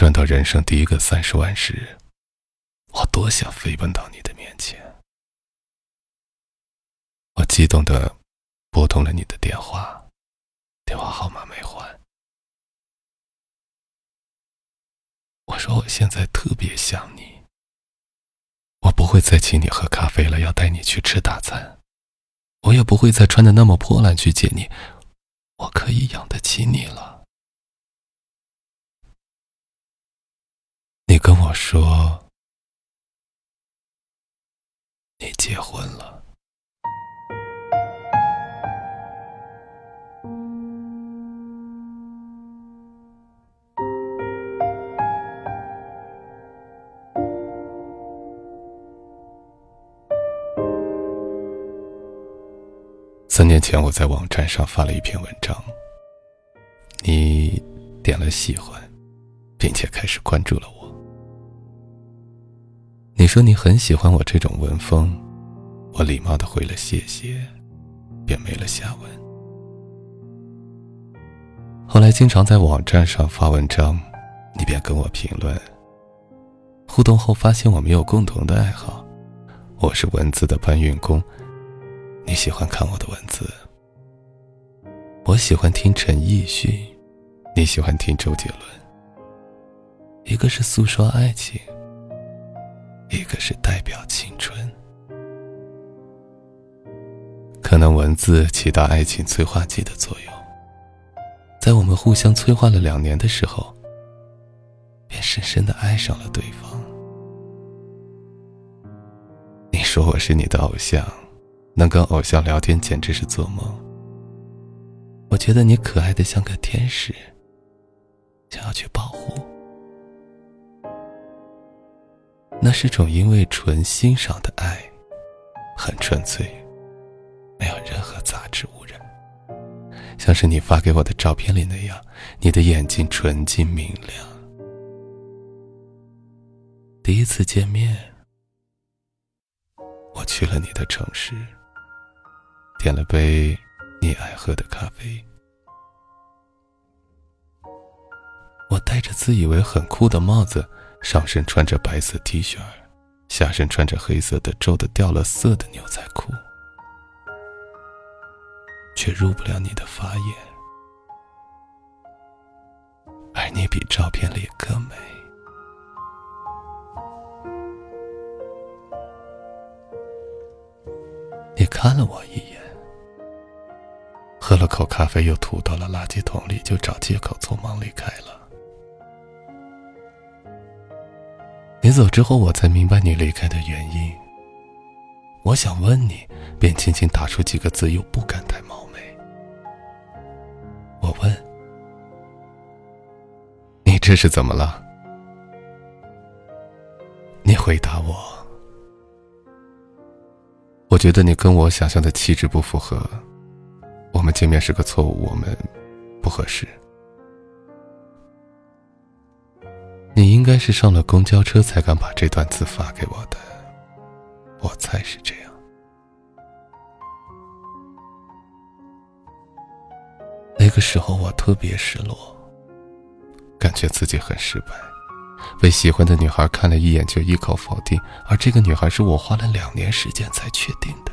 赚到人生第一个三十万时，我多想飞奔到你的面前。我激动的拨通了你的电话，电话号码没换。我说我现在特别想你，我不会再请你喝咖啡了，要带你去吃大餐。我也不会再穿的那么破烂去见你，我可以养得起你了。你跟我说，你结婚了。三年前，我在网站上发了一篇文章，你点了喜欢，并且开始关注了我。你说你很喜欢我这种文风，我礼貌的回了谢谢，便没了下文。后来经常在网站上发文章，你便跟我评论。互动后发现我们有共同的爱好，我是文字的搬运工。你喜欢看我的文字，我喜欢听陈奕迅，你喜欢听周杰伦。一个是诉说爱情，一个是代表青春。可能文字起到爱情催化剂的作用，在我们互相催化了两年的时候，便深深的爱上了对方。你说我是你的偶像。能跟偶像聊天简直是做梦。我觉得你可爱的像个天使，想要去保护。那是种因为纯欣赏的爱，很纯粹，没有任何杂质污染。像是你发给我的照片里那样，你的眼睛纯净明亮。第一次见面，我去了你的城市。点了杯你爱喝的咖啡，我戴着自以为很酷的帽子，上身穿着白色 T 恤，下身穿着黑色的皱的掉了色的牛仔裤，却入不了你的法眼，而你比照片里更美。你看了我一眼。喝了口咖啡，又吐到了垃圾桶里，就找借口匆忙离开了。你走之后，我才明白你离开的原因。我想问你，便轻轻打出几个字，又不敢太冒昧。我问：“你这是怎么了？”你回答我：“我觉得你跟我想象的气质不符合。”我们见面是个错误，我们不合适。你应该是上了公交车才敢把这段字发给我的，我猜是这样。那个时候我特别失落，感觉自己很失败，被喜欢的女孩看了一眼就一口否定，而这个女孩是我花了两年时间才确定的。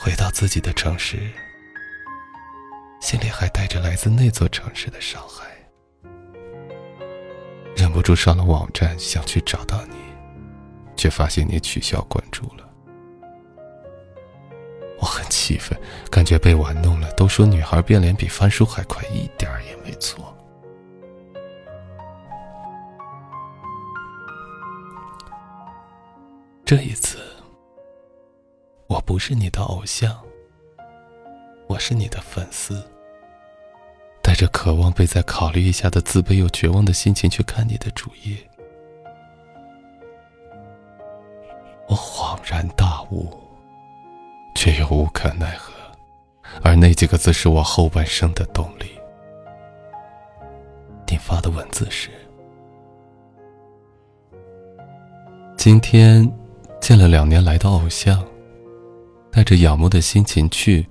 回到自己的城市，心里还带着来自那座城市的伤害，忍不住上了网站，想去找到你，却发现你取消关注了。我很气愤，感觉被玩弄了。都说女孩变脸比翻书还快，一点也没错。这一次。我不是你的偶像，是你的粉丝。带着渴望被再考虑一下的自卑又绝望的心情去看你的主页，我恍然大悟，却又无可奈何。而那几个字是我后半生的动力。你发的文字是：今天见了两年来的偶像。带着仰慕的心情去，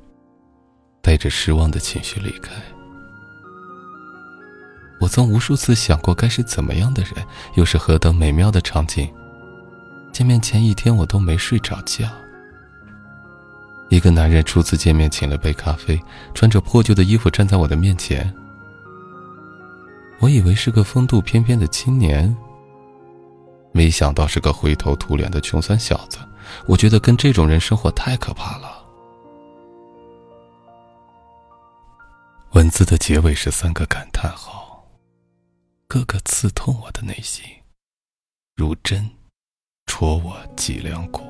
带着失望的情绪离开。我曾无数次想过，该是怎么样的人，又是何等美妙的场景。见面前一天，我都没睡着觉。一个男人初次见面，请了杯咖啡，穿着破旧的衣服站在我的面前。我以为是个风度翩翩的青年，没想到是个灰头土脸的穷酸小子。我觉得跟这种人生活太可怕了。文字的结尾是三个感叹号，个个刺痛我的内心，如针戳我脊梁骨。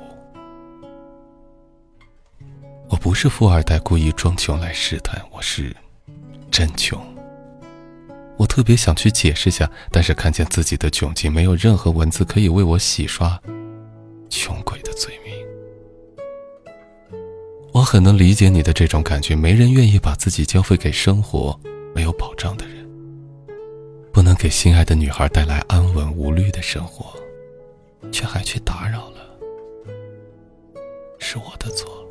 我不是富二代，故意装穷来试探，我是真穷。我特别想去解释下，但是看见自己的窘境，没有任何文字可以为我洗刷穷鬼的罪名。我很能理解你的这种感觉，没人愿意把自己交付给生活没有保障的人，不能给心爱的女孩带来安稳无虑的生活，却还去打扰了，是我的错，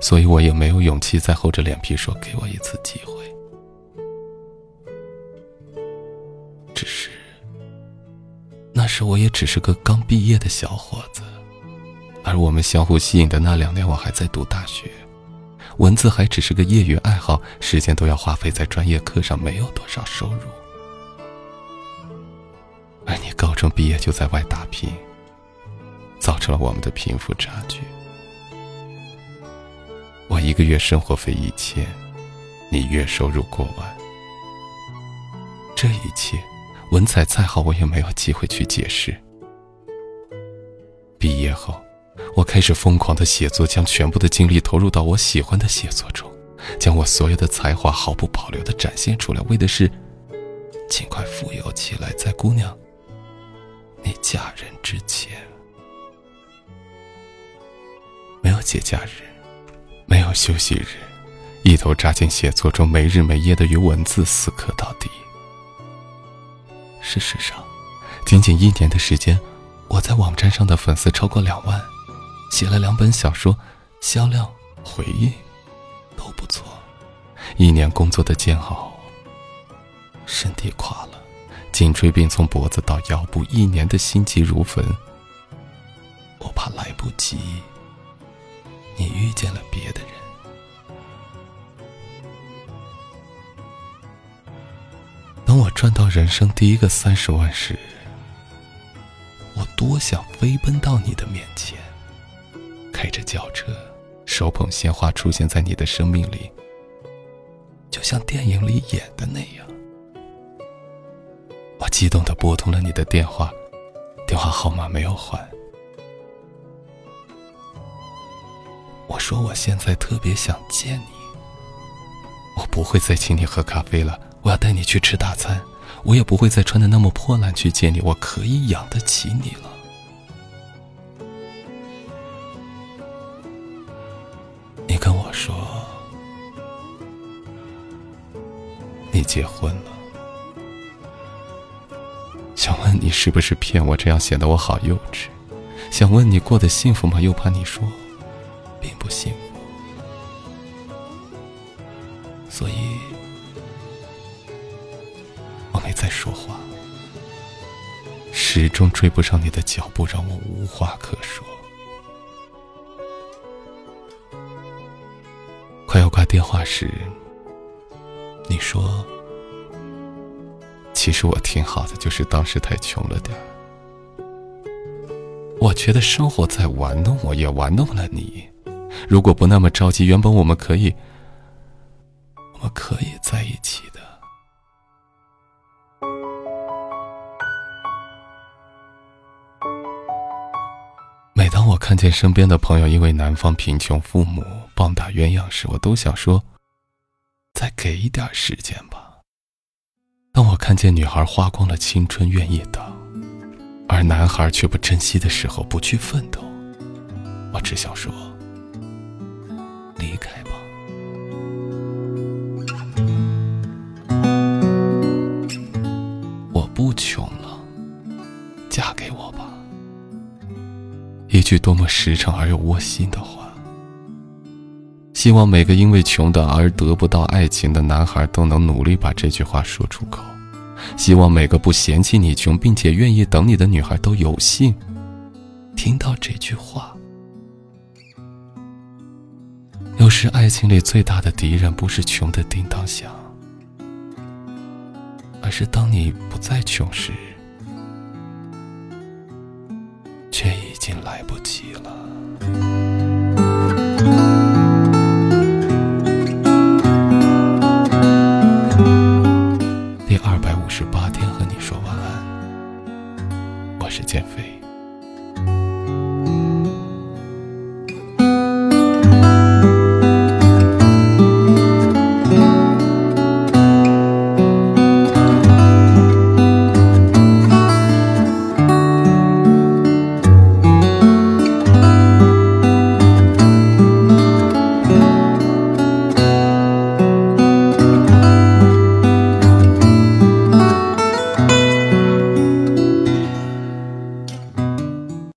所以我也没有勇气再厚着脸皮说给我一次机会。只是，那时我也只是个刚毕业的小伙子，而我们相互吸引的那两年，我还在读大学，文字还只是个业余爱好，时间都要花费在专业课上，没有多少收入。而你高中毕业就在外打拼，造成了我们的贫富差距。我一个月生活费一千，你月收入过万，这一切。文采再好，我也没有机会去解释。毕业后，我开始疯狂的写作，将全部的精力投入到我喜欢的写作中，将我所有的才华毫不保留的展现出来，为的是尽快富有起来，在姑娘你嫁人之前。没有节假日，没有休息日，一头扎进写作中，没日没夜的与文字死磕到底。事实上，仅仅一年的时间，我在网站上的粉丝超过两万，写了两本小说，销量、回应都不错。一年工作的煎熬，身体垮了，颈椎病从脖子到腰部，一年的心急如焚。我怕来不及，你遇见了别的人。当我赚到人生第一个三十万时，我多想飞奔到你的面前，着轿车，手捧鲜花出现在你的生命里，就像电影里演的那样。我激动的拨通了你的电话，电话号码没有换。我说我现在特别想见你，我不会再请你喝咖啡了。我要带你去吃大餐，我也不会再穿的那么破烂去见你，我可以养得起你了。结婚了，想问你是不是骗我？这样显得我好幼稚。想问你过得幸福吗？又怕你说，并不幸福，所以。我没再说话，始终追不上你的脚步，让我无话可说。快要挂电话时，你说：“其实我挺好的，就是当时太穷了点我觉得生活在玩弄我，也玩弄了你。如果不那么着急，原本我们可以，我们可以在一起的。每当我看见身边的朋友因为男方贫穷，父母棒打鸳鸯时，我都想说：“再给一点时间吧。”当我看见女孩花光了青春愿意等，而男孩却不珍惜的时候，不去奋斗，我只想说：“离开吧。”我不穷了，嫁给我吧。一句多么实诚而又窝心的话。希望每个因为穷的而得不到爱情的男孩都能努力把这句话说出口。希望每个不嫌弃你穷并且愿意等你的女孩都有幸听到这句话。有时，爱情里最大的敌人不是穷的叮当响，而是当你不再穷时，却已经来不及了。